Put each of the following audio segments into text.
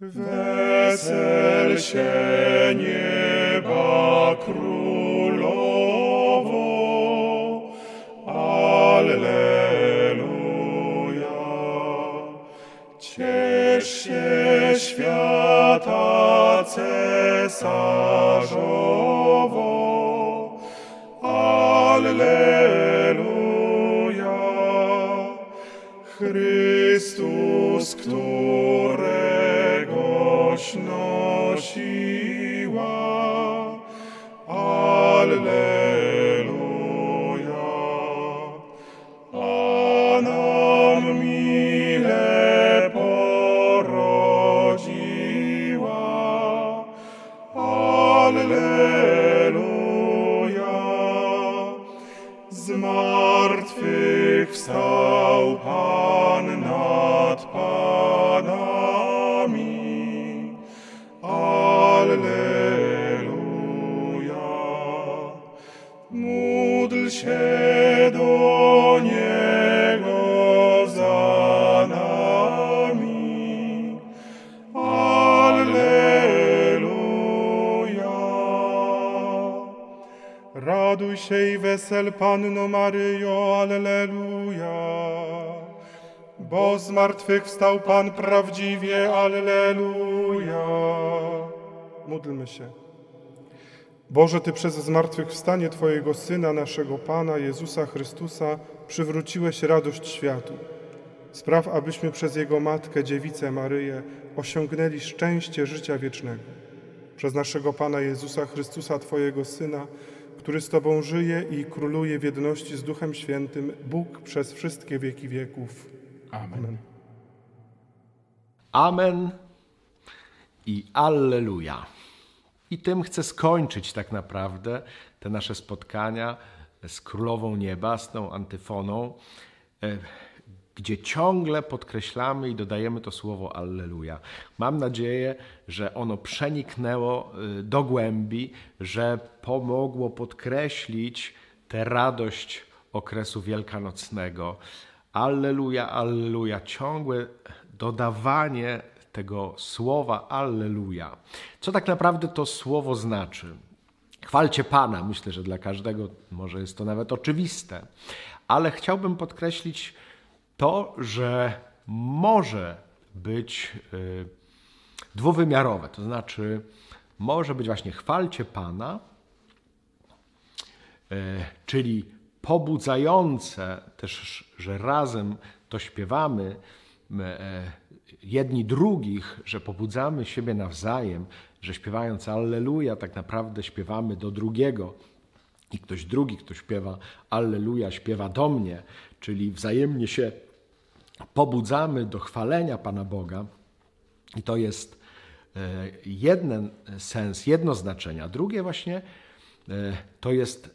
Wesel się nieba królowo, Alleluja. Ciesz się świata cesarzowo, Alleluja. Chrystus, któregoś Raduj się i wesel Panno Maryjo, Alleluja. Bo z martwych wstał Pan prawdziwie, Alleluja. Módlmy się. Boże, Ty przez zmartwychwstanie Twojego Syna, naszego Pana Jezusa Chrystusa, przywróciłeś radość światu. Spraw, abyśmy przez Jego Matkę, Dziewicę Maryję, osiągnęli szczęście życia wiecznego. Przez naszego Pana Jezusa Chrystusa, Twojego Syna, który z Tobą żyje i króluje w jedności z Duchem Świętym, Bóg przez wszystkie wieki wieków. Amen. Amen i Alleluja. I tym chcę skończyć tak naprawdę te nasze spotkania z Królową Nieba, z tą antyfoną, e, gdzie ciągle podkreślamy i dodajemy to słowo Alleluja. Mam nadzieję, że ono przeniknęło e, do głębi, że pomogło podkreślić tę radość okresu wielkanocnego. Alleluja, Alleluja. Ciągłe dodawanie tego słowa Alleluja. Co tak naprawdę to słowo znaczy? Chwalcie Pana. Myślę, że dla każdego może jest to nawet oczywiste, ale chciałbym podkreślić to, że może być y, dwuwymiarowe. To znaczy, może być właśnie chwalcie Pana, y, czyli pobudzające też, że razem to śpiewamy, e, jedni drugich, że pobudzamy siebie nawzajem, że śpiewając Alleluja, tak naprawdę śpiewamy do drugiego. I ktoś drugi, kto śpiewa Alleluja, śpiewa do mnie, czyli wzajemnie się pobudzamy do chwalenia Pana Boga. I to jest e, jeden sens, jedno znaczenie. Drugie właśnie e, to jest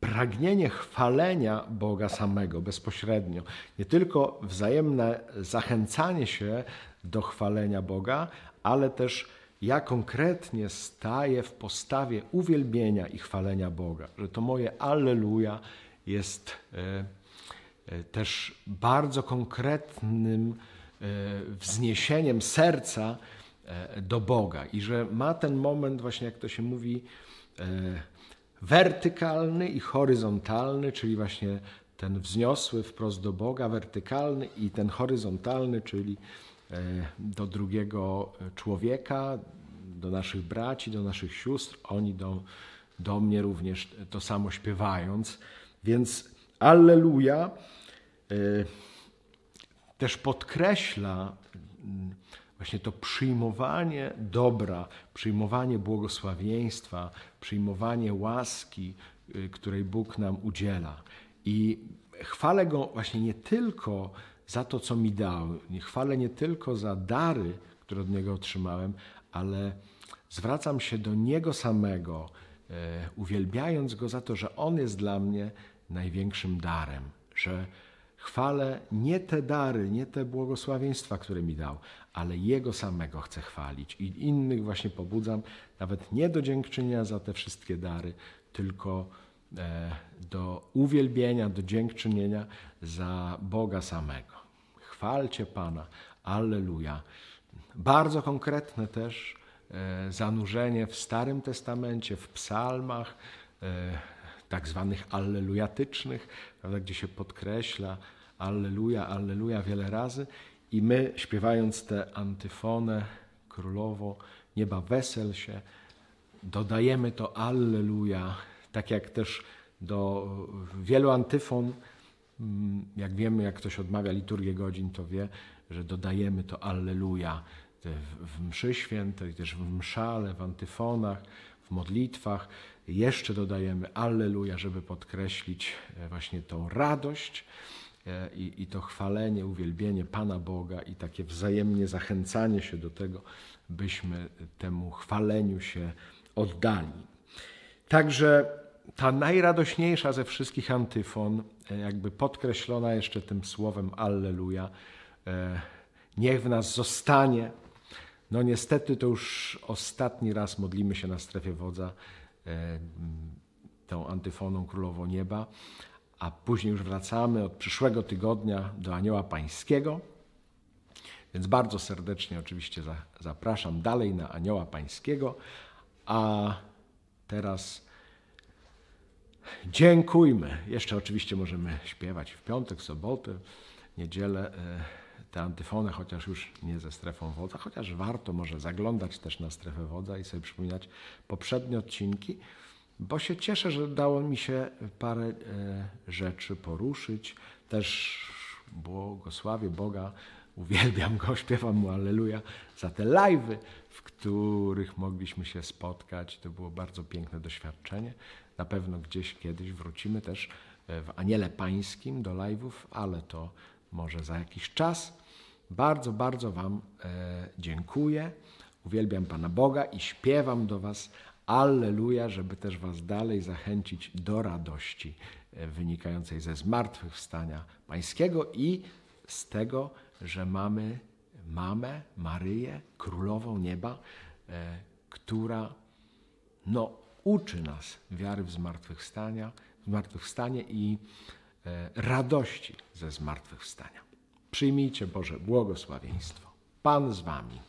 pragnienie chwalenia Boga samego bezpośrednio. Nie tylko wzajemne zachęcanie się do chwalenia Boga, ale też ja konkretnie staję w postawie uwielbienia i chwalenia Boga, że to moje Alleluja jest e, e, też bardzo konkretnym e, wzniesieniem serca do Boga. I że ma ten moment, właśnie jak to się mówi, wertykalny i horyzontalny, czyli właśnie ten wzniosły wprost do Boga, wertykalny i ten horyzontalny, czyli do drugiego człowieka, do naszych braci, do naszych sióstr, oni do, do mnie również to samo śpiewając. Więc Alleluja e, też podkreśla właśnie to przyjmowanie dobra, przyjmowanie błogosławieństwa, przyjmowanie łaski, y, której Bóg nam udziela. I chwalę Go właśnie nie tylko za to, co mi dał, chwalę nie tylko za dary, które od Niego otrzymałem, ale zwracam się do Niego samego, e, uwielbiając Go za to, że On jest dla mnie największym darem, że chwalę nie te dary, nie te błogosławieństwa, które mi dał, ale Jego samego chcę chwalić i innych właśnie pobudzam, nawet nie do dziękczynienia za te wszystkie dary, tylko e, do uwielbienia, do dziękczynienia za Boga samego. Chwalcie Pana, Alleluja. bardzo konkretne też e, zanurzenie w Starym Testamencie, w psalmach, e, tak zwanych allelujatycznych, prawda, gdzie się podkreśla Alleluja, Alleluja wiele razy i my śpiewając tę antyfonę królowo nieba wesel się, dodajemy to Alleluja, tak jak też do wielu antyfon, jak wiemy, jak ktoś odmawia liturgię godzin, to wie, że dodajemy to Alleluja w mszy świętej, też w mszale, w antyfonach, w modlitwach. Jeszcze dodajemy Alleluja, żeby podkreślić e, właśnie tą radość e, i, i to chwalenie, uwielbienie Pana Boga i takie wzajemnie zachęcanie się do tego, byśmy temu chwaleniu się oddali. Także ta najradośniejsza ze wszystkich antyfon, e, jakby podkreślona jeszcze tym słowem Alleluja, niech w nas zostanie. No niestety to już ostatni raz modlimy się na strefie wodza e, tą antyfoną Królowo Nieba, a później już wracamy od przyszłego tygodnia do Anioła Pańskiego. Więc bardzo serdecznie oczywiście zapraszam dalej na Anioła Pańskiego, a teraz dziękujmy. Jeszcze oczywiście możemy śpiewać w piątek, sobotę, niedzielę. E, te antyfony, chociaż już nie ze strefą wodza, chociaż warto może zaglądać też na strefę wodza i sobie przypominać poprzednie odcinki, bo się cieszę, że dało mi się parę e, rzeczy poruszyć. Też błogosławię Boga, uwielbiam Go, śpiewam Mu Alleluja za te live'y, w których mogliśmy się spotkać. To było bardzo piękne doświadczenie. Na pewno gdzieś kiedyś wrócimy też e, w Aniele Pańskim do live'ów, ale to może za jakiś czas. Bardzo, bardzo Wam e, dziękuję. Uwielbiam Pana Boga i śpiewam do Was Alleluja, żeby też Was dalej zachęcić do radości e, wynikającej ze zmartwychwstania Pańskiego i z tego, że mamy mamę, Maryję, Królową Nieba, która no, uczy nas wiary w zmartwychwstania, zmartwychwstanie i radości ze zmartwychwstania. Przyjmijcie Boże błogosławieństwo. Pan z Wami.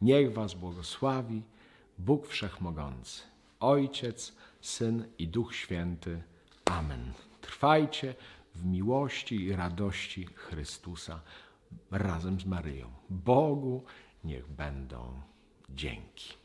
Niech Was błogosławi Bóg Wszechmogący, Ojciec, Syn i Duch Święty. Amen. Trwajcie w miłości i radości Chrystusa razem z Maryją. Bogu niech będą dzięki.